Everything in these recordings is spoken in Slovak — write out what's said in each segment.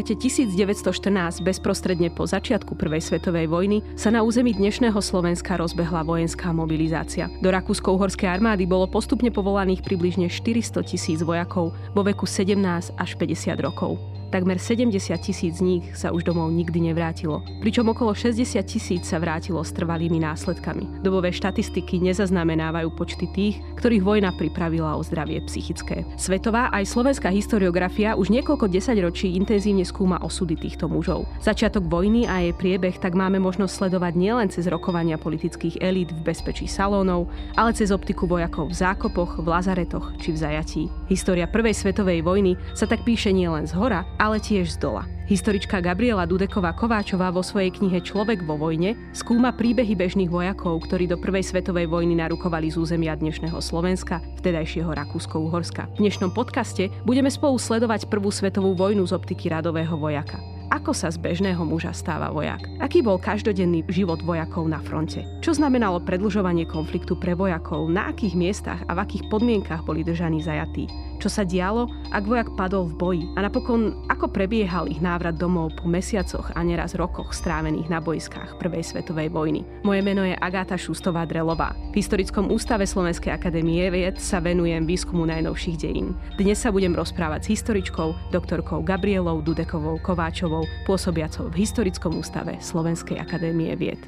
lete 1914, bezprostredne po začiatku Prvej svetovej vojny, sa na území dnešného Slovenska rozbehla vojenská mobilizácia. Do Rakúsko-Uhorskej armády bolo postupne povolaných približne 400 tisíc vojakov vo veku 17 až 50 rokov. Takmer 70 tisíc z nich sa už domov nikdy nevrátilo, pričom okolo 60 tisíc sa vrátilo s trvalými následkami. Dobové štatistiky nezaznamenávajú počty tých, ktorých vojna pripravila o zdravie psychické. Svetová aj slovenská historiografia už niekoľko desaťročí intenzívne skúma osudy týchto mužov. Začiatok vojny a jej priebeh tak máme možnosť sledovať nielen cez rokovania politických elít v bezpečí salónov, ale cez optiku vojakov v zákopoch, v lazaretoch či v zajatí. História Prvej svetovej vojny sa tak píše nielen z hora, ale tiež z dola. Historička Gabriela Dudeková Kováčová vo svojej knihe Človek vo vojne skúma príbehy bežných vojakov, ktorí do Prvej svetovej vojny narukovali z územia dnešného Slovenska, vtedajšieho Rakúsko-Uhorska. V dnešnom podcaste budeme spolu sledovať Prvú svetovú vojnu z optiky radového vojaka. Ako sa z bežného muža stáva vojak? Aký bol každodenný život vojakov na fronte? Čo znamenalo predlžovanie konfliktu pre vojakov? Na akých miestach a v akých podmienkach boli držaní zajatí? Čo sa dialo, ak vojak padol v boji? A napokon, ako prebiehal ich návrat domov po mesiacoch a neraz rokoch strávených na boiskách Prvej svetovej vojny? Moje meno je Agáta Šustová Drelová. V Historickom ústave Slovenskej akadémie vied sa venujem výskumu najnovších dejín. Dnes sa budem rozprávať s historičkou, doktorkou Gabrielou Dudekovou Kováčovou pôsobiacou v Historickom ústave Slovenskej akadémie vied.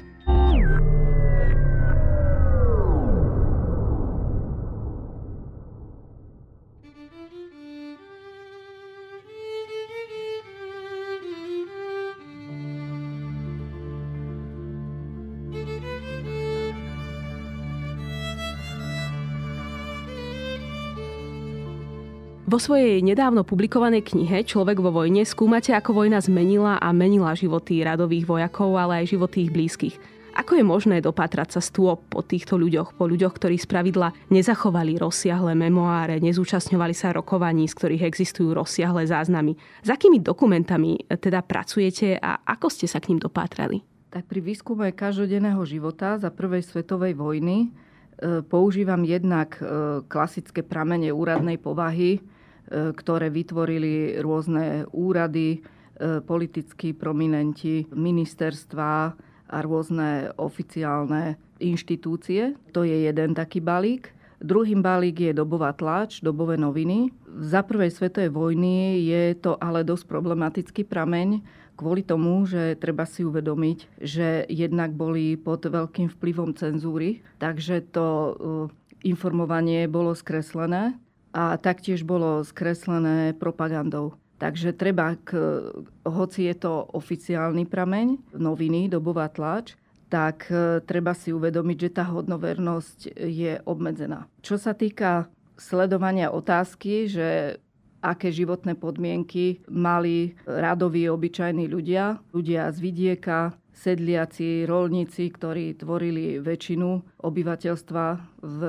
Vo svojej nedávno publikovanej knihe Človek vo vojne skúmate, ako vojna zmenila a menila životy radových vojakov, ale aj životy ich blízkych. Ako je možné dopatrať sa stôp po týchto ľuďoch, po ľuďoch, ktorí z pravidla nezachovali rozsiahle memoáre, nezúčastňovali sa rokovaní, z ktorých existujú rozsiahle záznamy? S akými dokumentami teda pracujete a ako ste sa k ním dopátrali? Tak pri výskume každodenného života za prvej svetovej vojny e, používam jednak e, klasické pramene úradnej povahy, E, ktoré vytvorili rôzne úrady, e, politickí prominenti, ministerstva a rôzne oficiálne inštitúcie. To je jeden taký balík. Druhým balík je dobová tlač, dobové noviny. Za prvej svetovej vojny je to ale dosť problematický prameň, kvôli tomu, že treba si uvedomiť, že jednak boli pod veľkým vplyvom cenzúry, takže to e, informovanie bolo skreslené a taktiež bolo skreslené propagandou. Takže treba, k, hoci je to oficiálny prameň, noviny, dobová tlač, tak e, treba si uvedomiť, že tá hodnovernosť je obmedzená. Čo sa týka sledovania otázky, že aké životné podmienky mali radoví obyčajní ľudia, ľudia z vidieka, sedliaci, rolníci, ktorí tvorili väčšinu obyvateľstva v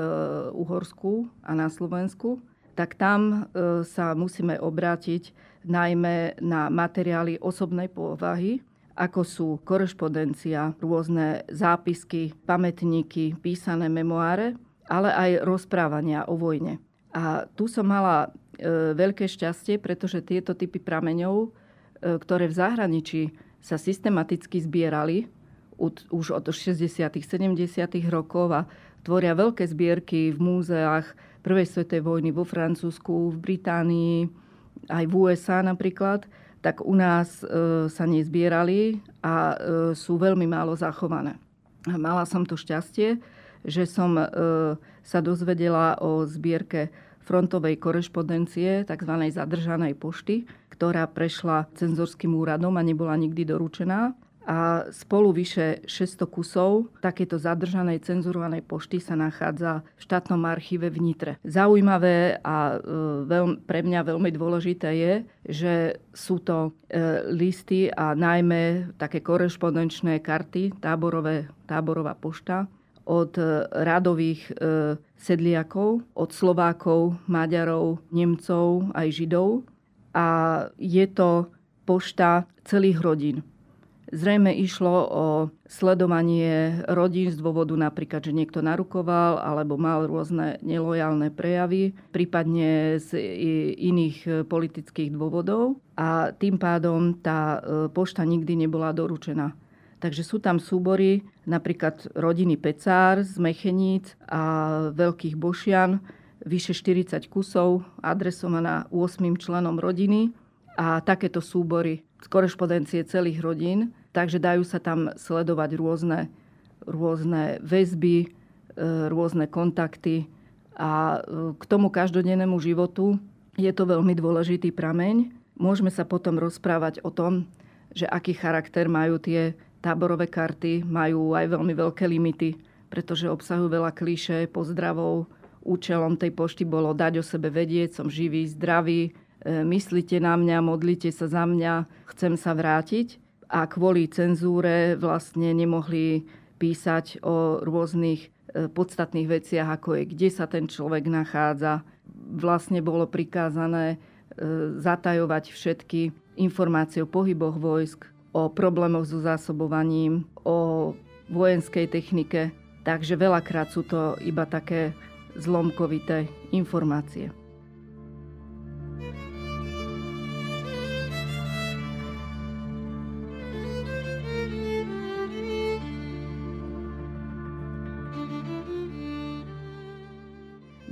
Uhorsku a na Slovensku, tak tam e, sa musíme obrátiť najmä na materiály osobnej povahy, ako sú korešpondencia, rôzne zápisky, pamätníky, písané memoáre, ale aj rozprávania o vojne. A tu som mala e, veľké šťastie, pretože tieto typy prameňov, e, ktoré v zahraničí sa systematicky zbierali už od 60. 70. rokov a tvoria veľké zbierky v múzeách prvej svetovej vojny vo Francúzsku, v Británii, aj v USA napríklad, tak u nás e, sa nezbierali a e, sú veľmi málo zachované. Mala som to šťastie, že som e, sa dozvedela o zbierke frontovej korešpondencie, tzv. zadržanej pošty, ktorá prešla cenzorským úradom a nebola nikdy doručená a spolu vyše 600 kusov takéto zadržanej cenzurovanej pošty sa nachádza v štátnom archíve v Nitre. Zaujímavé a e, veľ, pre mňa veľmi dôležité je, že sú to e, listy a najmä také korešpondenčné karty, táborové, táborová pošta od e, radových sedliakov, od Slovákov, Maďarov, Nemcov aj Židov. A je to pošta celých rodín Zrejme išlo o sledovanie rodín z dôvodu napríklad, že niekto narukoval alebo mal rôzne nelojálne prejavy, prípadne z iných politických dôvodov a tým pádom tá e, pošta nikdy nebola doručená. Takže sú tam súbory napríklad rodiny Pecár z Mecheníc a Veľkých Bošian, vyše 40 kusov adresovaná 8 členom rodiny a takéto súbory korešpondencie celých rodín. Takže dajú sa tam sledovať rôzne, rôzne väzby, e, rôzne kontakty a e, k tomu každodennému životu je to veľmi dôležitý prameň. Môžeme sa potom rozprávať o tom, že aký charakter majú tie táborové karty majú aj veľmi veľké limity, pretože obsahujú veľa klíše, pozdravov. Účelom tej pošty bolo dať o sebe vedieť, som živý, zdravý, myslíte na mňa, modlite sa za mňa, chcem sa vrátiť. A kvôli cenzúre vlastne nemohli písať o rôznych e, podstatných veciach, ako je, kde sa ten človek nachádza. Vlastne bolo prikázané e, zatajovať všetky informácie o pohyboch vojsk, o problémoch so zásobovaním, o vojenskej technike. Takže veľakrát sú to iba také zlomkovité informácie.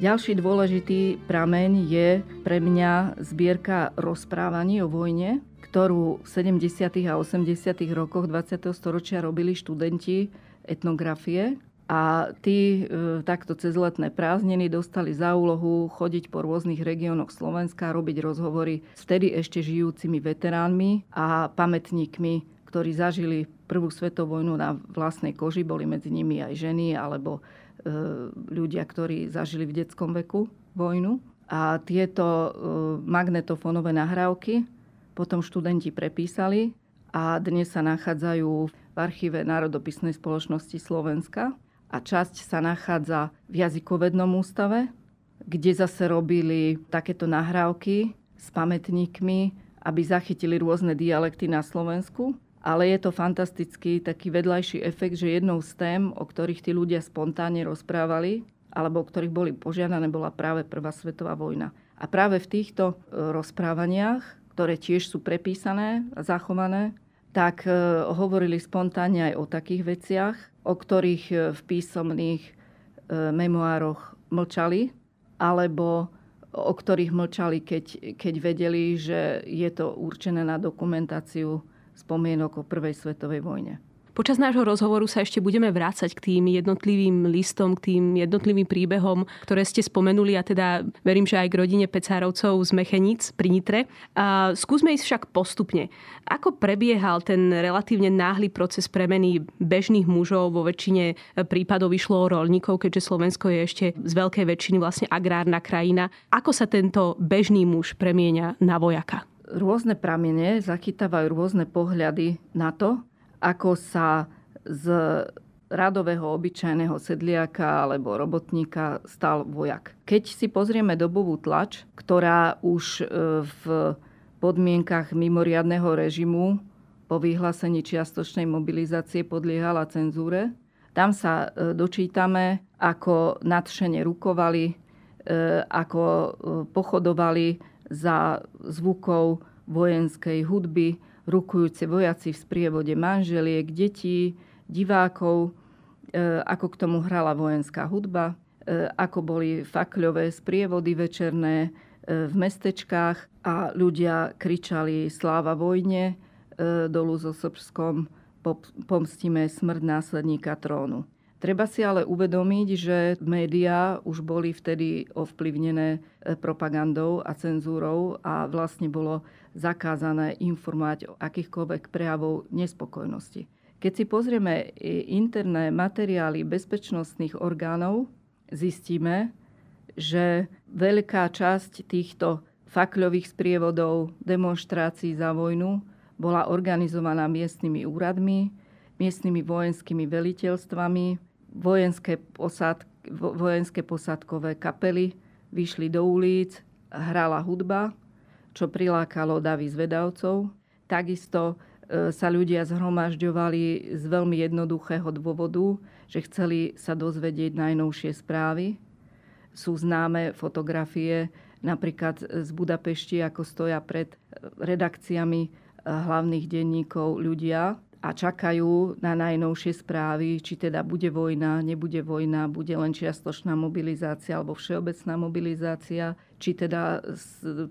Ďalší dôležitý prameň je pre mňa zbierka rozprávaní o vojne, ktorú v 70. a 80. rokoch 20. storočia robili študenti etnografie. A tí e, takto cez letné prázdniny dostali za úlohu chodiť po rôznych regiónoch Slovenska, robiť rozhovory s vtedy ešte žijúcimi veteránmi a pamätníkmi, ktorí zažili prvú svetovú vojnu na vlastnej koži. Boli medzi nimi aj ženy alebo ľudia, ktorí zažili v detskom veku vojnu. A tieto e, magnetofónové nahrávky potom študenti prepísali a dnes sa nachádzajú v archíve Národopisnej spoločnosti Slovenska a časť sa nachádza v jazykovednom ústave, kde zase robili takéto nahrávky s pamätníkmi, aby zachytili rôzne dialekty na Slovensku. Ale je to fantastický taký vedľajší efekt, že jednou z tém, o ktorých tí ľudia spontánne rozprávali, alebo o ktorých boli požiadané, bola práve Prvá svetová vojna. A práve v týchto e, rozprávaniach ktoré tiež sú prepísané a zachované, tak e, hovorili spontánne aj o takých veciach, o ktorých e, v písomných memoároch mlčali, alebo o ktorých mlčali, keď, keď vedeli, že je to určené na dokumentáciu spomienok o Prvej svetovej vojne. Počas nášho rozhovoru sa ešte budeme vrácať k tým jednotlivým listom, k tým jednotlivým príbehom, ktoré ste spomenuli a teda verím, že aj k rodine Pecárovcov z Mechenic pri Nitre. A skúsme ísť však postupne. Ako prebiehal ten relatívne náhly proces premeny bežných mužov? Vo väčšine prípadov išlo o rolníkov, keďže Slovensko je ešte z veľkej väčšiny vlastne agrárna krajina. Ako sa tento bežný muž premieňa na vojaka? Rôzne pramene zachytávajú rôzne pohľady na to, ako sa z radového obyčajného sedliaka alebo robotníka stal vojak. Keď si pozrieme dobovú tlač, ktorá už e, v podmienkach mimoriadného režimu po vyhlásení čiastočnej mobilizácie podliehala cenzúre, tam sa e, dočítame, ako nadšene rukovali, e, ako pochodovali za zvukov vojenskej hudby, rukujúci vojaci v sprievode manželiek, detí, divákov, e, ako k tomu hrala vojenská hudba, e, ako boli fakľové sprievody večerné e, v mestečkách a ľudia kričali sláva vojne, dolu so Srbskom, pomstíme smrť následníka trónu. Treba si ale uvedomiť, že médiá už boli vtedy ovplyvnené propagandou a cenzúrou a vlastne bolo zakázané informovať o akýchkoľvek prejavov nespokojnosti. Keď si pozrieme interné materiály bezpečnostných orgánov, zistíme, že veľká časť týchto fakľových sprievodov, demonstrácií za vojnu bola organizovaná miestnymi úradmi, miestnymi vojenskými veliteľstvami, vojenské, posad, vojenské posadkové kapely vyšli do ulic, hrala hudba čo prilákalo davy zvedavcov. Takisto sa ľudia zhromažďovali z veľmi jednoduchého dôvodu, že chceli sa dozvedieť najnovšie správy. Sú známe fotografie napríklad z Budapešti, ako stoja pred redakciami hlavných denníkov ľudia a čakajú na najnovšie správy, či teda bude vojna, nebude vojna, bude len čiastočná mobilizácia alebo všeobecná mobilizácia, či teda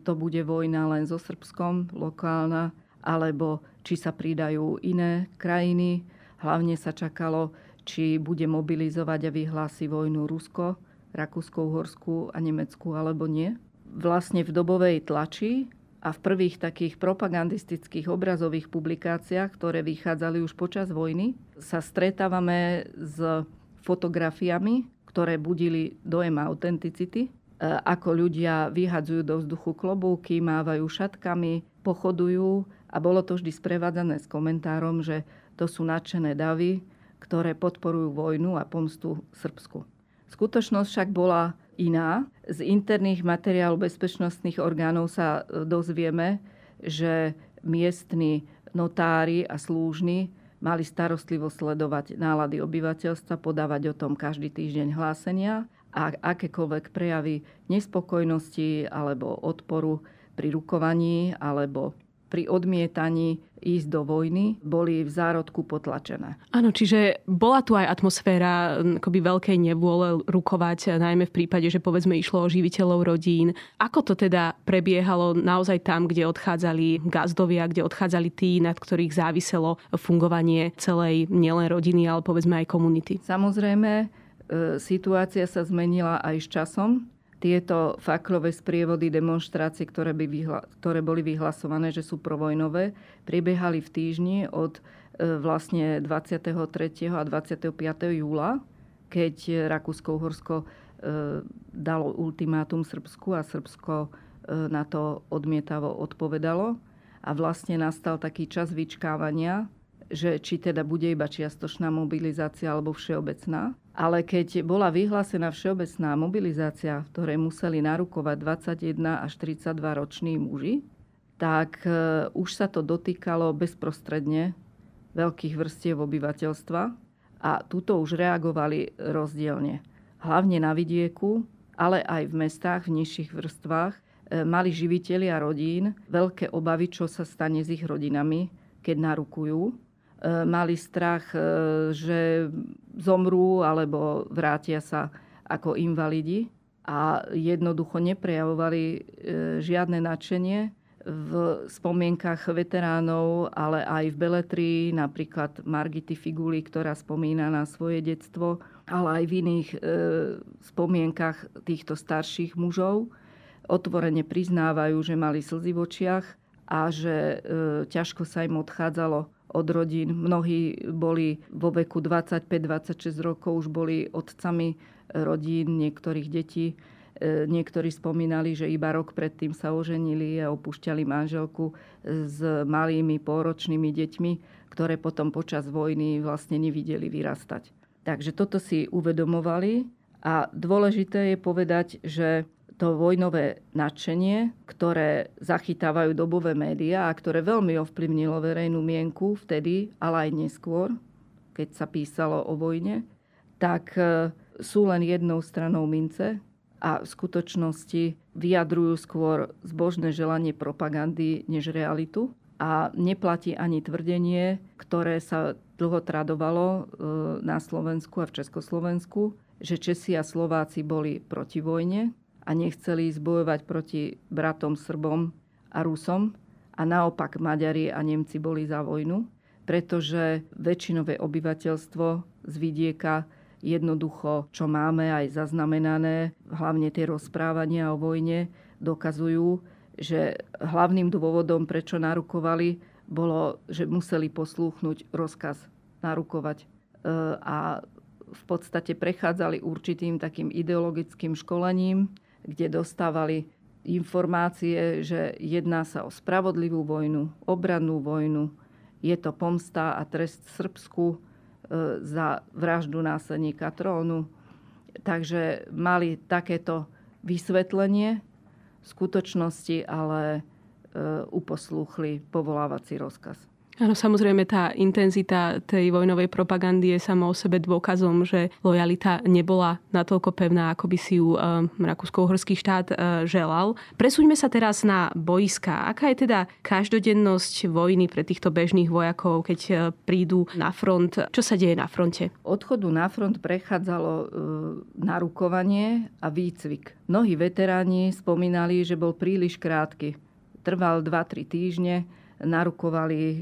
to bude vojna len so Srbskom, lokálna, alebo či sa pridajú iné krajiny. Hlavne sa čakalo, či bude mobilizovať a vyhlási vojnu Rusko, Rakúsko-Uhorsku a Nemecku alebo nie. Vlastne v dobovej tlači a v prvých takých propagandistických obrazových publikáciách, ktoré vychádzali už počas vojny, sa stretávame s fotografiami, ktoré budili dojem autenticity, e, ako ľudia vyhadzujú do vzduchu klobúky, mávajú šatkami, pochodujú a bolo to vždy sprevádzané s komentárom, že to sú nadšené davy, ktoré podporujú vojnu a pomstu Srbsku. Skutočnosť však bola iná. Z interných materiálov bezpečnostných orgánov sa e, dozvieme, že miestni notári a slúžni mali starostlivo sledovať nálady obyvateľstva, podávať o tom každý týždeň hlásenia a akékoľvek prejavy nespokojnosti alebo odporu pri rukovaní alebo pri odmietaní ísť do vojny, boli v zárodku potlačené. Áno, čiže bola tu aj atmosféra akoby veľkej nevôle rukovať, najmä v prípade, že povedzme išlo o živiteľov rodín. Ako to teda prebiehalo naozaj tam, kde odchádzali gazdovia, kde odchádzali tí, nad ktorých záviselo fungovanie celej nielen rodiny, ale povedzme aj komunity? Samozrejme, e, situácia sa zmenila aj s časom tieto faklové sprievody demonstrácie, ktoré, by vyhla, ktoré boli vyhlasované, že sú provojnové, prebiehali v týždni od e, vlastne 23. a 25. júla, keď Rakúsko-Uhorsko e, dalo ultimátum Srbsku a Srbsko e, na to odmietavo odpovedalo. A vlastne nastal taký čas vyčkávania, že či teda bude iba čiastočná mobilizácia alebo všeobecná. Ale keď bola vyhlásená všeobecná mobilizácia, v ktorej museli narukovať 21 až 32 roční muži, tak e, už sa to dotýkalo bezprostredne veľkých vrstiev obyvateľstva a tuto už reagovali rozdielne. Hlavne na vidieku, ale aj v mestách, v nižších vrstvách, e, mali živiteľi a rodín veľké obavy, čo sa stane s ich rodinami, keď narukujú mali strach, e, že zomrú alebo vrátia sa ako invalidi a jednoducho neprejavovali e, žiadne nadšenie v spomienkach veteránov, ale aj v beletrii, napríklad Margity Figuli, ktorá spomína na svoje detstvo, ale aj v iných e, spomienkach týchto starších mužov. Otvorene priznávajú, že mali slzy v očiach a že e, ťažko sa im odchádzalo od rodín. Mnohí boli vo veku 25-26 rokov, už boli otcami rodín niektorých detí. E, niektorí spomínali, že iba rok predtým sa oženili a opúšťali manželku s malými pôročnými deťmi, ktoré potom počas vojny vlastne nevideli vyrastať. Takže toto si uvedomovali a dôležité je povedať, že to vojnové nadšenie, ktoré zachytávajú dobové médiá a ktoré veľmi ovplyvnilo verejnú mienku vtedy, ale aj neskôr, keď sa písalo o vojne, tak e, sú len jednou stranou mince a v skutočnosti vyjadrujú skôr zbožné želanie propagandy než realitu. A neplatí ani tvrdenie, ktoré sa dlho tradovalo e, na Slovensku a v Československu, že Česi a Slováci boli proti vojne, a nechceli ísť bojovať proti bratom Srbom a Rusom. A naopak Maďari a Nemci boli za vojnu, pretože väčšinové obyvateľstvo z vidieka jednoducho, čo máme aj zaznamenané, hlavne tie rozprávania o vojne, dokazujú, že hlavným dôvodom, prečo narukovali, bolo, že museli poslúchnuť rozkaz narukovať. E, a v podstate prechádzali určitým takým ideologickým školením, kde dostávali informácie, že jedná sa o spravodlivú vojnu, obrannú vojnu. Je to pomsta a trest Srbsku e, za vraždu následníka trónu. Takže mali takéto vysvetlenie skutočnosti, ale e, uposlúchli povolávací rozkaz. Áno, samozrejme tá intenzita tej vojnovej propagandy je samo o sebe dôkazom, že lojalita nebola natoľko pevná, ako by si ju uh, Rakúsko-Uhorský štát uh, želal. Presúďme sa teraz na boiska. Aká je teda každodennosť vojny pre týchto bežných vojakov, keď uh, prídu na front? Čo sa deje na fronte? Odchodu na front prechádzalo uh, narukovanie a výcvik. Mnohí veteráni spomínali, že bol príliš krátky. Trval 2-3 týždne narukovali e,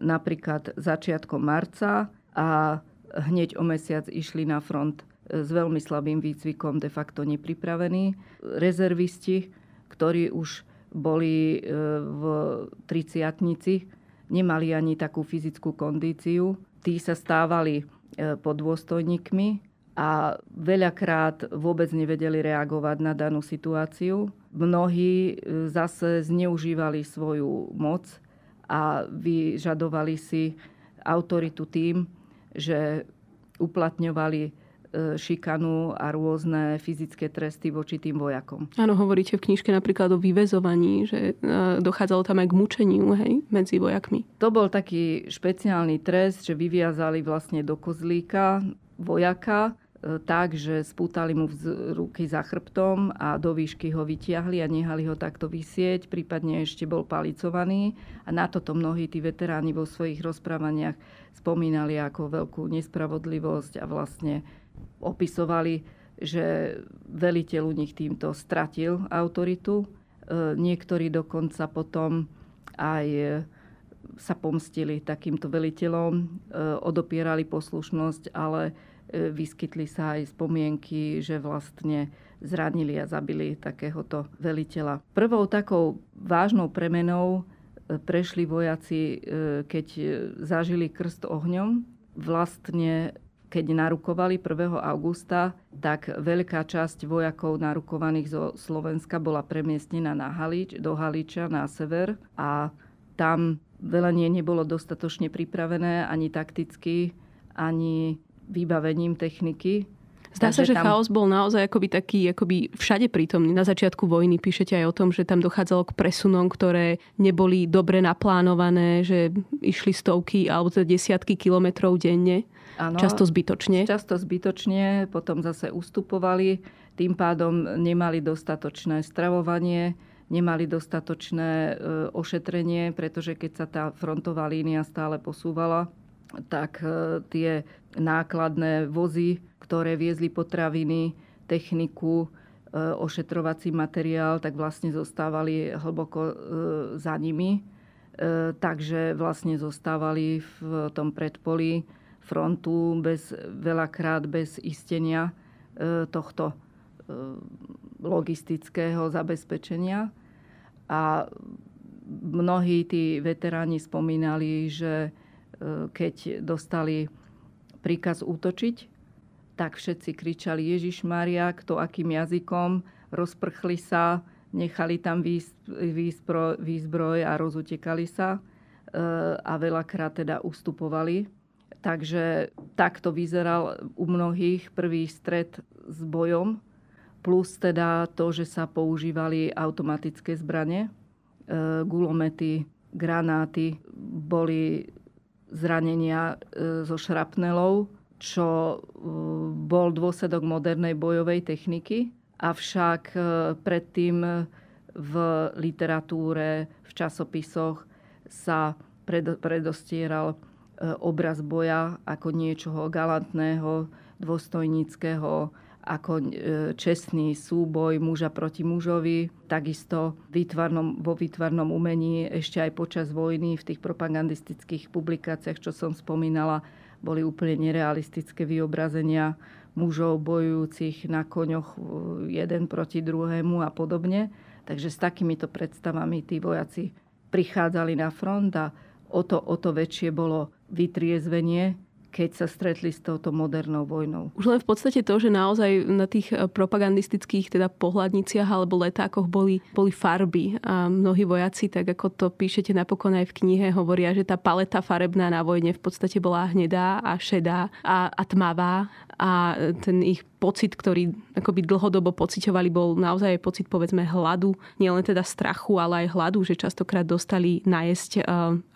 napríklad začiatkom marca a hneď o mesiac išli na front e, s veľmi slabým výcvikom, de facto nepripravení. Rezervisti, ktorí už boli e, v triciatnici, nemali ani takú fyzickú kondíciu. Tí sa stávali pod dôstojníkmi a veľakrát vôbec nevedeli reagovať na danú situáciu Mnohí e, zase zneužívali svoju moc a vyžadovali si autoritu tým, že uplatňovali e, šikanu a rôzne fyzické tresty voči tým vojakom. Áno, hovoríte v knižke napríklad o vyvezovaní, že e, dochádzalo tam aj k mučeniu hej, medzi vojakmi. To bol taký špeciálny trest, že vyviazali vlastne do kozlíka vojaka tak, že spútali mu ruky za chrbtom a do výšky ho vytiahli a nehali ho takto vysieť, prípadne ešte bol palicovaný. A na toto mnohí tí veteráni vo svojich rozprávaniach spomínali ako veľkú nespravodlivosť a vlastne opisovali, že veliteľ u nich týmto stratil autoritu. E, niektorí dokonca potom aj sa pomstili takýmto veliteľom, e, odopierali poslušnosť, ale E, vyskytli sa aj spomienky, že vlastne zranili a zabili takéhoto veliteľa. Prvou takou vážnou premenou e, prešli vojaci, e, keď zažili krst ohňom. Vlastne keď narukovali 1. augusta, tak veľká časť vojakov narukovaných zo Slovenska bola premiestnená na Halič, do Haliča na sever a tam velenie nebolo dostatočne pripravené ani takticky, ani vybavením techniky. Zdá sa, že tam... chaos bol naozaj akoby taký akoby všade prítomný. Na začiatku vojny píšete aj o tom, že tam dochádzalo k presunom, ktoré neboli dobre naplánované, že išli stovky alebo teda desiatky kilometrov denne. Ano, často zbytočne. Často zbytočne, potom zase ustupovali, tým pádom nemali dostatočné stravovanie, nemali dostatočné e, ošetrenie, pretože keď sa tá frontová línia stále posúvala, tak e, tie nákladné vozy, ktoré viezli potraviny, techniku, e, ošetrovací materiál, tak vlastne zostávali hlboko e, za nimi. Takže vlastne zostávali v tom predpolí frontu bez, veľakrát bez istenia tohto logistického zabezpečenia. A mnohí tí veteráni spomínali, že keď dostali príkaz útočiť, tak všetci kričali Ježiš Maria, kto akým jazykom, rozprchli sa, nechali tam výzbroj a rozutekali sa e, a veľakrát teda ustupovali. Takže takto vyzeral u mnohých prvý stred s bojom, plus teda to, že sa používali automatické zbranie, e, gulomety, granáty boli zranenia e, so šrapnelou, čo e, bol dôsledok modernej bojovej techniky. Avšak e, predtým v literatúre, v časopisoch sa predostieral obraz boja ako niečoho galantného, dôstojníckého, ako e, čestný súboj muža proti mužovi. Takisto výtvarnom, vo výtvarnom umení ešte aj počas vojny v tých propagandistických publikáciách, čo som spomínala, boli úplne nerealistické vyobrazenia mužov bojujúcich na koňoch e, jeden proti druhému a podobne. Takže s takýmito predstavami tí vojaci prichádzali na front a o to, o to väčšie bolo vytriezvenie, keď sa stretli s touto modernou vojnou. Už len v podstate to, že naozaj na tých eh, propagandistických teda pohľadniciach alebo letákoch boli, boli farby. A mnohí vojaci, tak ako to píšete napokon aj v knihe, hovoria, že tá paleta farebná na vojne v podstate bola hnedá a šedá a, a tmavá. A ten ich pocit, ktorý akoby dlhodobo pociťovali, bol naozaj pocit povedzme hladu, nielen teda strachu, ale aj hladu, že častokrát dostali najesť eh,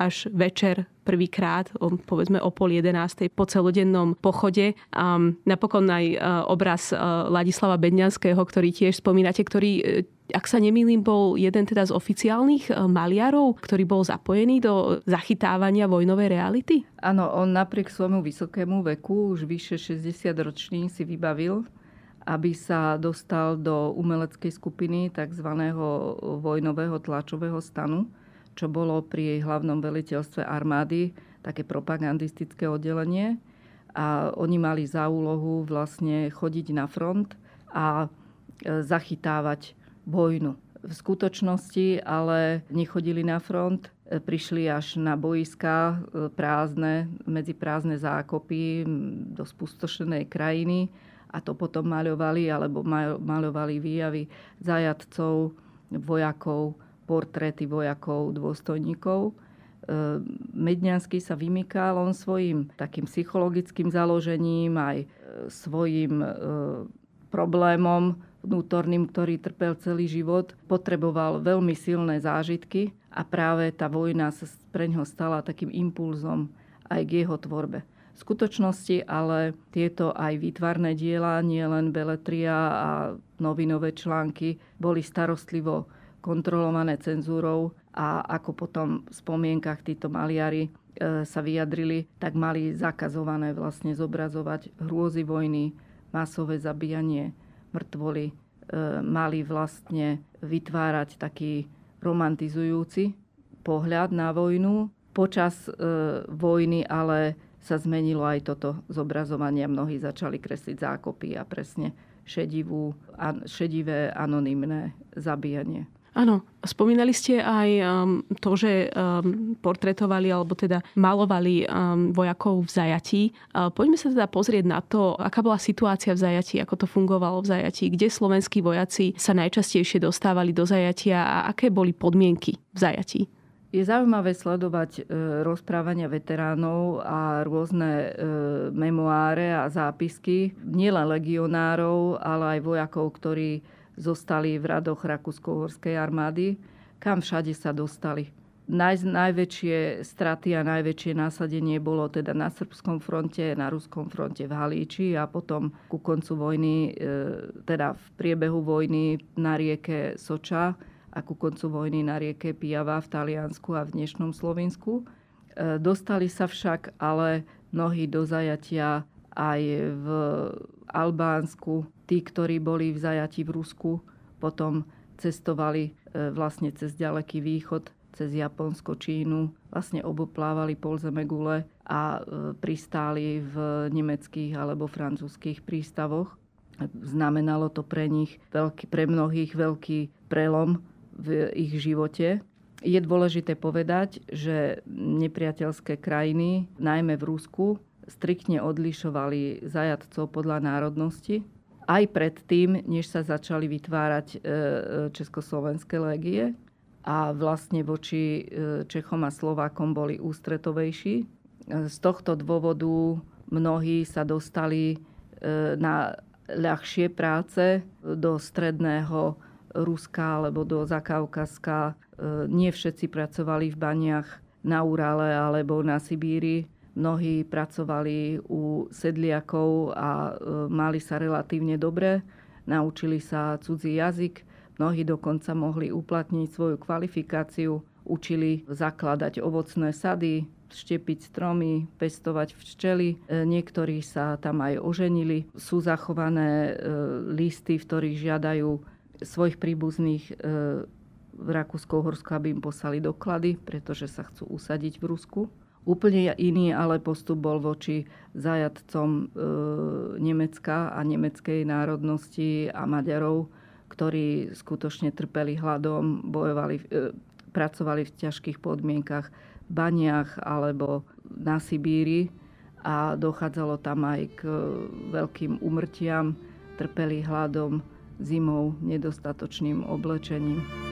až večer prvýkrát, povedzme o pol jedenástej po celodennom pochode. A napokon aj e, obraz e, Ladislava Bedňanského, ktorý tiež spomínate, ktorý e, ak sa nemýlim, bol jeden teda z oficiálnych maliarov, ktorý bol zapojený do zachytávania vojnovej reality? Áno, on napriek svojmu vysokému veku, už vyše 60 ročný, si vybavil, aby sa dostal do umeleckej skupiny tzv. vojnového tlačového stanu čo bolo pri jej hlavnom veliteľstve armády, také propagandistické oddelenie. A oni mali za úlohu vlastne chodiť na front a e, zachytávať vojnu. V skutočnosti ale nechodili na front, e, prišli až na boiska e, prázdne, medzi prázdne zákopy do spustošenej krajiny a to potom maľovali, alebo maľovali výjavy zajadcov, vojakov, portréty vojakov, dôstojníkov. E, Medňanský sa vymykal on svojim takým psychologickým založením, aj e, svojim e, problémom vnútorným, ktorý trpel celý život, potreboval veľmi silné zážitky a práve tá vojna sa pre ňoho stala takým impulzom aj k jeho tvorbe. V skutočnosti ale tieto aj výtvarné diela, nielen beletria a novinové články, boli starostlivo kontrolované cenzúrou a ako potom v spomienkach títo maliari e, sa vyjadrili, tak mali zakazované vlastne zobrazovať hrôzy vojny, masové zabíjanie, mŕtvoly. E, mali vlastne vytvárať taký romantizujúci pohľad na vojnu. Počas e, vojny ale sa zmenilo aj toto zobrazovanie. Mnohí začali kresliť zákopy a presne šedivú, šedivé anonymné zabíjanie. Áno, spomínali ste aj um, to, že um, portretovali alebo teda malovali um, vojakov v zajatí. Uh, poďme sa teda pozrieť na to, aká bola situácia v zajatí, ako to fungovalo v zajatí, kde slovenskí vojaci sa najčastejšie dostávali do zajatia a aké boli podmienky v zajatí. Je zaujímavé sledovať e, rozprávania veteránov a rôzne e, memoáre a zápisky nielen legionárov, ale aj vojakov, ktorí zostali v radoch Rakúsko-Horskej armády, kam všade sa dostali. Naj, najväčšie straty a najväčšie násadenie bolo teda na srbskom fronte, na ruskom fronte v Halíči a potom ku koncu vojny, e, teda v priebehu vojny na rieke Soča a ku koncu vojny na rieke Pijava v Taliansku a v dnešnom Slovensku. E, dostali sa však ale mnohí do zajatia aj v Albánsku, tí, ktorí boli v zajati v Rusku, potom cestovali e, vlastne cez ďaleký východ, cez Japonsko, Čínu, vlastne oboplávali pol gule a e, pristáli v nemeckých alebo francúzských prístavoch. Znamenalo to pre nich veľký, pre mnohých veľký prelom v ich živote. Je dôležité povedať, že nepriateľské krajiny, najmä v Rusku, striktne odlišovali zajadcov podľa národnosti, aj predtým, než sa začali vytvárať e, e, československé légie a vlastne voči e, Čechom a Slovákom boli ústretovejší. Z tohto dôvodu mnohí sa dostali na ľahšie práce do stredného Ruska alebo do Zakaukaska. Nie všetci pracovali v baniach na Urale alebo na Sibíri Mnohí pracovali u sedliakov a e, mali sa relatívne dobre, naučili sa cudzí jazyk, mnohí dokonca mohli uplatniť svoju kvalifikáciu, učili zakladať ovocné sady, štepiť stromy, pestovať včely. E, niektorí sa tam aj oženili. Sú zachované e, listy, v ktorých žiadajú svojich príbuzných v Rakúsko-Horsku, aby im poslali doklady, pretože sa chcú usadiť v Rusku. Úplne iný ale postup bol voči zajadcom e, Nemecka a nemeckej národnosti a Maďarov, ktorí skutočne trpeli hladom, bojovali, e, pracovali v ťažkých podmienkach v baniach alebo na Sibíri a dochádzalo tam aj k veľkým umrtiam, trpeli hladom, zimou, nedostatočným oblečením.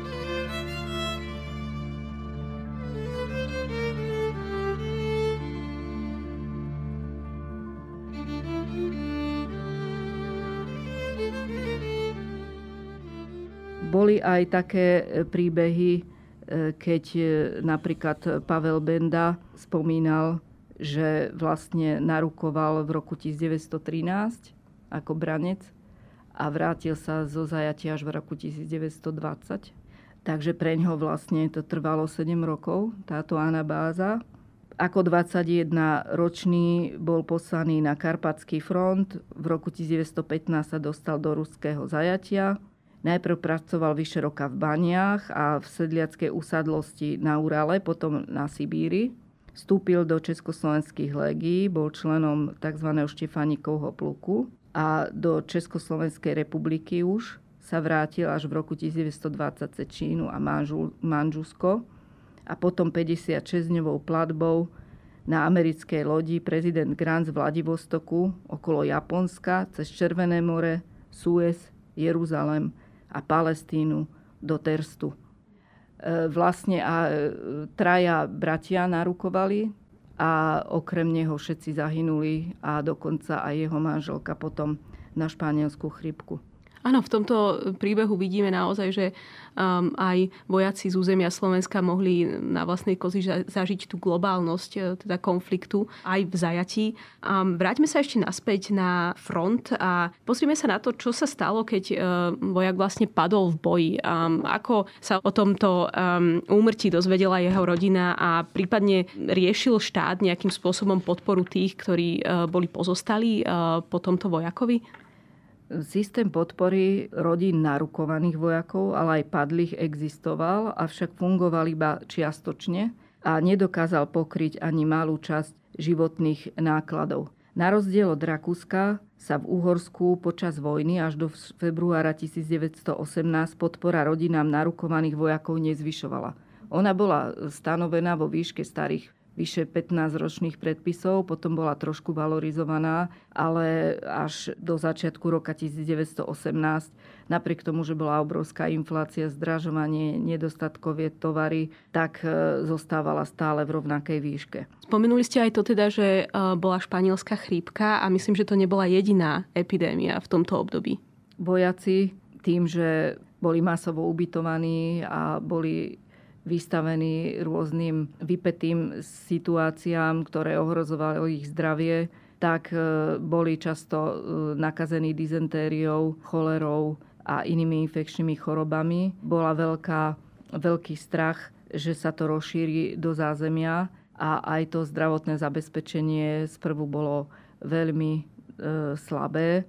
Boli aj také príbehy, keď napríklad Pavel Benda spomínal že vlastne narukoval v roku 1913 ako branec a vrátil sa zo zajatia až v roku 1920. Takže pre ňoho vlastne to trvalo 7 rokov, táto anabáza. Ako 21-ročný bol poslaný na Karpatský front. V roku 1915 sa dostal do ruského zajatia. Najprv pracoval vyše roka v baniach a v sedliackej usadlosti na Urale, potom na Sibíri. Vstúpil do Československých legií, bol členom tzv. Štefanikovho pluku a do Československej republiky už sa vrátil až v roku 1920 Čínu a Manžusko a potom 56-dňovou platbou na americkej lodi prezident Grant z Vladivostoku okolo Japonska cez Červené more, Suez, Jeruzalem a Palestínu do Terstu. E, vlastne a e, traja bratia narukovali a okrem neho všetci zahynuli a dokonca aj jeho manželka potom na španielskú chrypku. Áno, v tomto príbehu vidíme naozaj, že um, aj vojaci z územia Slovenska mohli na vlastnej kozi zažiť tú globálnosť e, teda konfliktu aj v zajatí. Um, vráťme sa ešte naspäť na front a pozrime sa na to, čo sa stalo, keď um, vojak vlastne padol v boji. Um, ako sa o tomto um, úmrtí dozvedela jeho rodina a prípadne riešil štát nejakým spôsobom podporu tých, ktorí uh, boli pozostali uh, po tomto vojakovi? Systém podpory rodín narukovaných vojakov, ale aj padlých existoval, avšak fungoval iba čiastočne a nedokázal pokryť ani malú časť životných nákladov. Na rozdiel od Rakúska sa v Uhorsku počas vojny až do februára 1918 podpora rodinám narukovaných vojakov nezvyšovala. Ona bola stanovená vo výške starých vyše 15 ročných predpisov, potom bola trošku valorizovaná, ale až do začiatku roka 1918, napriek tomu, že bola obrovská inflácia, zdražovanie, nedostatkové tovary, tak e, zostávala stále v rovnakej výške. Spomenuli ste aj to teda, že e, bola španielská chrípka a myslím, že to nebola jediná epidémia v tomto období. Vojaci tým, že boli masovo ubytovaní a boli vystavení rôznym vypetým situáciám, ktoré ohrozovali ich zdravie, tak e, boli často e, nakazení dizentériou, cholerou a inými infekčnými chorobami. Bola veľká, veľký strach, že sa to rozšíri do zázemia a aj to zdravotné zabezpečenie sprvu bolo veľmi e, slabé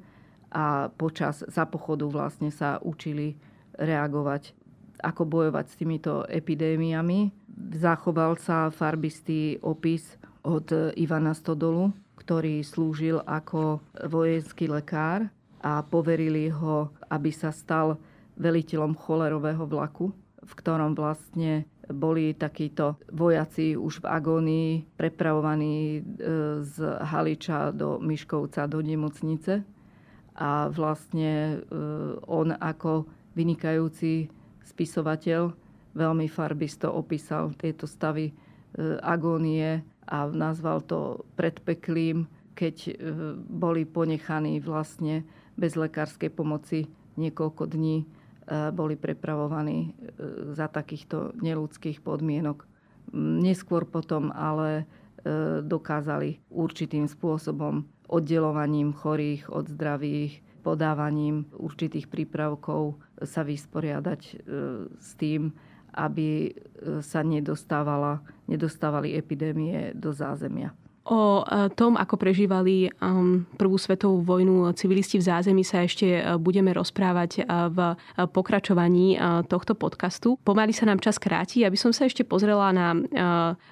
a počas za pochodu vlastne sa učili reagovať ako bojovať s týmito epidémiami. Zachoval sa farbistý opis od Ivana Stodolu, ktorý slúžil ako vojenský lekár a poverili ho, aby sa stal veliteľom cholerového vlaku, v ktorom vlastne boli takíto vojaci už v agónii prepravovaní e, z Haliča do Miškovca do nemocnice. A vlastne e, on ako vynikajúci spisovateľ veľmi farbisto opísal tieto stavy e, agónie a nazval to predpeklým, keď e, boli ponechaní vlastne bez lekárskej pomoci niekoľko dní e, boli prepravovaní za takýchto neludských podmienok. Neskôr potom ale dokázali určitým spôsobom oddelovaním chorých od zdravých podávaním určitých prípravkov sa vysporiadať e, s tým, aby e, sa nedostávala, nedostávali epidémie do zázemia. O e, tom, ako prežívali prvú svetovú vojnu civilisti v zázemí sa ešte budeme rozprávať v pokračovaní tohto podcastu. Pomaly sa nám čas kráti, aby som sa ešte pozrela na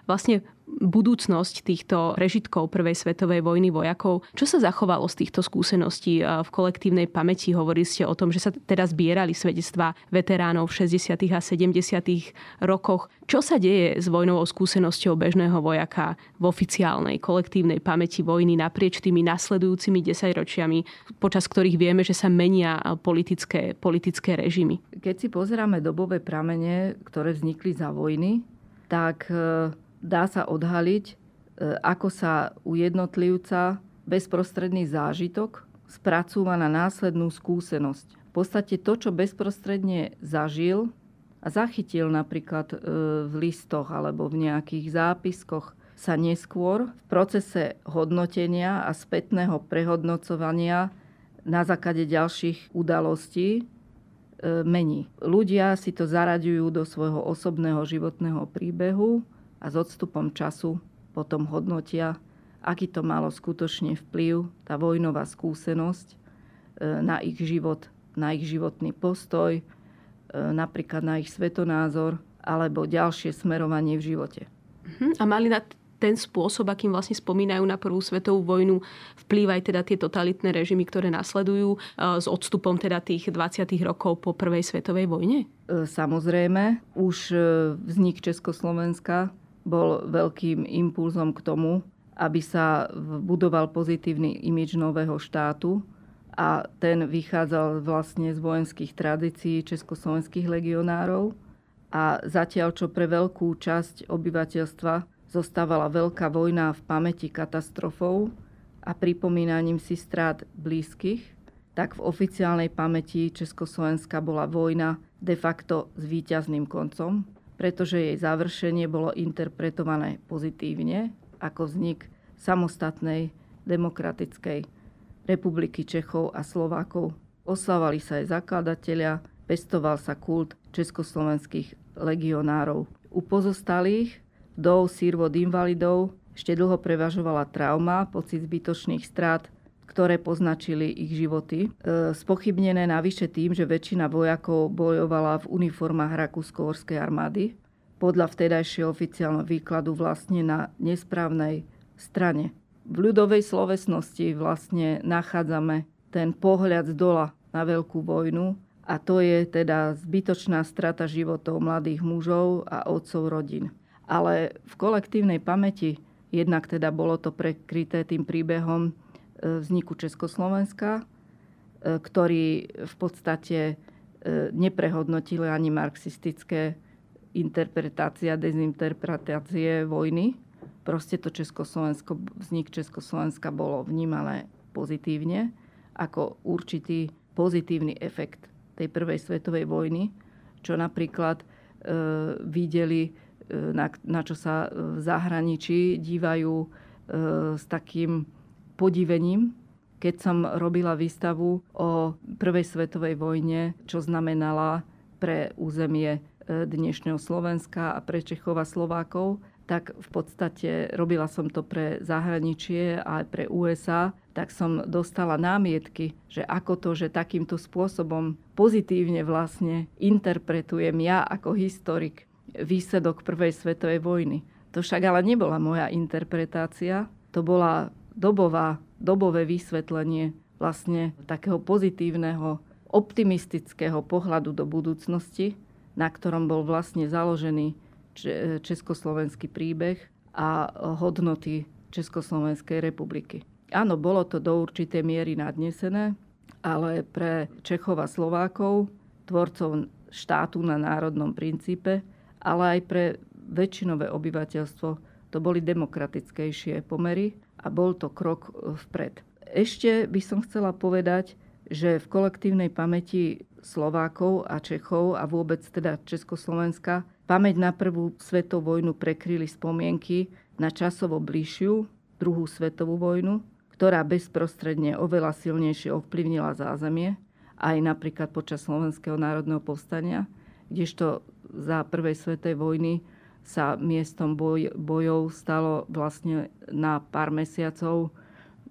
vlastne budúcnosť týchto prežitkov Prvej svetovej vojny vojakov. Čo sa zachovalo z týchto skúseností v kolektívnej pamäti? Hovorili ste o tom, že sa teda zbierali svedectvá veteránov v 60. a 70. rokoch. Čo sa deje s vojnovou skúsenosťou bežného vojaka v oficiálnej kolektívnej pamäti vojny naprieč tými nasledujúcimi desaťročiami, počas ktorých vieme, že sa menia politické, politické režimy? Keď si pozeráme dobové pramene, ktoré vznikli za vojny, tak e, dá sa odhaliť, e, ako sa u jednotlivca bezprostredný zážitok spracúva na následnú skúsenosť. V podstate to, čo bezprostredne zažil a zachytil napríklad e, v listoch alebo v nejakých zápiskoch, sa neskôr v procese hodnotenia a spätného prehodnocovania na základe ďalších udalostí mení. Ľudia si to zaraďujú do svojho osobného životného príbehu a s odstupom času potom hodnotia, aký to malo skutočne vplyv, tá vojnová skúsenosť e, na ich život, na ich životný postoj, e, napríklad na ich svetonázor alebo ďalšie smerovanie v živote. Mhm. A mali na ten spôsob, akým vlastne spomínajú na prvú svetovú vojnu, vplývajú teda tie totalitné režimy, ktoré nasledujú e, s odstupom teda tých 20. rokov po prvej svetovej vojne? Samozrejme, už vznik Československa bol veľkým impulzom k tomu, aby sa budoval pozitívny imič nového štátu a ten vychádzal vlastne z vojenských tradícií československých legionárov. A zatiaľ, čo pre veľkú časť obyvateľstva zostávala veľká vojna v pamäti katastrofou a pripomínaním si strát blízkych, tak v oficiálnej pamäti Československa bola vojna de facto s víťazným koncom pretože jej završenie bolo interpretované pozitívne ako vznik samostatnej demokratickej republiky Čechov a Slovákov. Oslavali sa aj zakladatelia, pestoval sa kult československých legionárov. U pozostalých, vdov, sírvod, invalidov ešte dlho prevažovala trauma, pocit zbytočných strát, ktoré poznačili ich životy. E, spochybnené navyše tým, že väčšina vojakov bojovala v uniformách Rakúsko-Horskej armády, podľa vtedajšieho oficiálneho výkladu vlastne na nesprávnej strane. V ľudovej slovesnosti vlastne nachádzame ten pohľad z dola na veľkú vojnu a to je teda zbytočná strata životov mladých mužov a otcov rodín. Ale v kolektívnej pamäti jednak teda bolo to prekryté tým príbehom vzniku Československa, e, ktorý v podstate e, neprehodnotili ani marxistické interpretácie a dezinterpretácie vojny. Proste to Československo, vznik Československa bolo vnímané pozitívne ako určitý pozitívny efekt tej prvej svetovej vojny, čo napríklad e, videli, e, na, na čo sa v zahraničí dívajú e, s takým podivením, keď som robila výstavu o Prvej svetovej vojne, čo znamenala pre územie e, dnešného Slovenska a pre Čechov a Slovákov, tak v podstate robila som to pre zahraničie a aj pre USA, tak som dostala námietky, že ako to, že takýmto spôsobom pozitívne vlastne interpretujem ja ako historik výsledok Prvej svetovej vojny. To však ale nebola moja interpretácia, to bola dobová, dobové vysvetlenie vlastne takého pozitívneho, optimistického pohľadu do budúcnosti, na ktorom bol vlastne založený československý príbeh a hodnoty Československej republiky. Áno, bolo to do určitej miery nadnesené, ale pre Čechov a Slovákov, tvorcov štátu na národnom princípe, ale aj pre väčšinové obyvateľstvo to boli demokratickejšie pomery a bol to krok e, vpred. Ešte by som chcela povedať, že v kolektívnej pamäti Slovákov a Čechov a vôbec teda Československa pamäť na prvú svetovú vojnu prekryli spomienky na časovo bližšiu druhú svetovú vojnu, ktorá bezprostredne oveľa silnejšie ovplyvnila zázemie, aj napríklad počas Slovenského národného povstania, kdežto za prvej svetovej vojny sa miestom boj, bojov stalo vlastne na pár mesiacov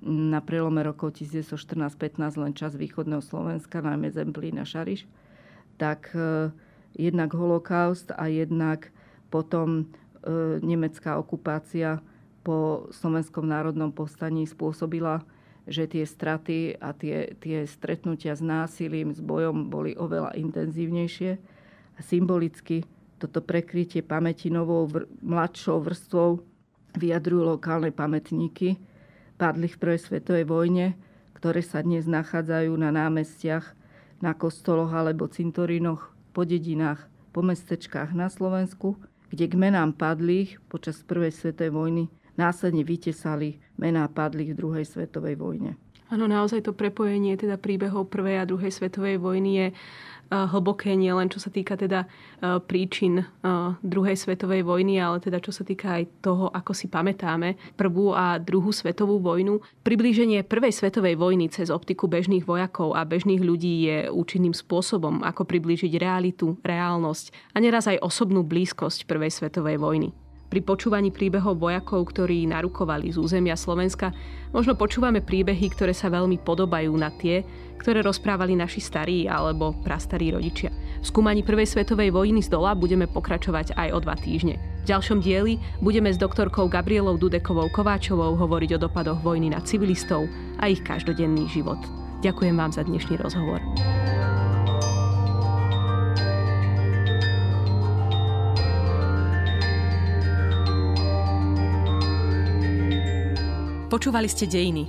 na prelome rokov 1914-15 len čas východného Slovenska, najmä Zemplín a Šariš, tak e, jednak holokaust a jednak potom nemecká okupácia po Slovenskom národnom povstaní spôsobila, že tie straty a tie, tie stretnutia s násilím, s bojom boli oveľa intenzívnejšie. Symbolicky toto prekrytie pamäti novou vr- mladšou vrstvou vyjadrujú lokálne pamätníky padli v prvej svetovej vojne, ktoré sa dnes nachádzajú na námestiach, na kostoloch alebo cintorínoch, po dedinách, po mestečkách na Slovensku, kde k menám padlých počas prvej svetovej vojny následne vytesali mená padlých v druhej svetovej vojne. Áno, naozaj to prepojenie teda príbehov prvej a druhej svetovej vojny je hlboké, nie len čo sa týka teda príčin druhej svetovej vojny, ale teda čo sa týka aj toho, ako si pamätáme prvú a druhú svetovú vojnu. Priblíženie prvej svetovej vojny cez optiku bežných vojakov a bežných ľudí je účinným spôsobom, ako priblížiť realitu, reálnosť a neraz aj osobnú blízkosť prvej svetovej vojny. Pri počúvaní príbehov vojakov, ktorí narukovali z územia Slovenska, možno počúvame príbehy, ktoré sa veľmi podobajú na tie, ktoré rozprávali naši starí alebo prastarí rodičia. V skúmaní Prvej svetovej vojny z dola budeme pokračovať aj o dva týždne. V ďalšom dieli budeme s doktorkou Gabrielou Dudekovou Kováčovou hovoriť o dopadoch vojny na civilistov a ich každodenný život. Ďakujem vám za dnešný rozhovor. Počúvali ste Dejiny,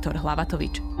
Hlavatovič.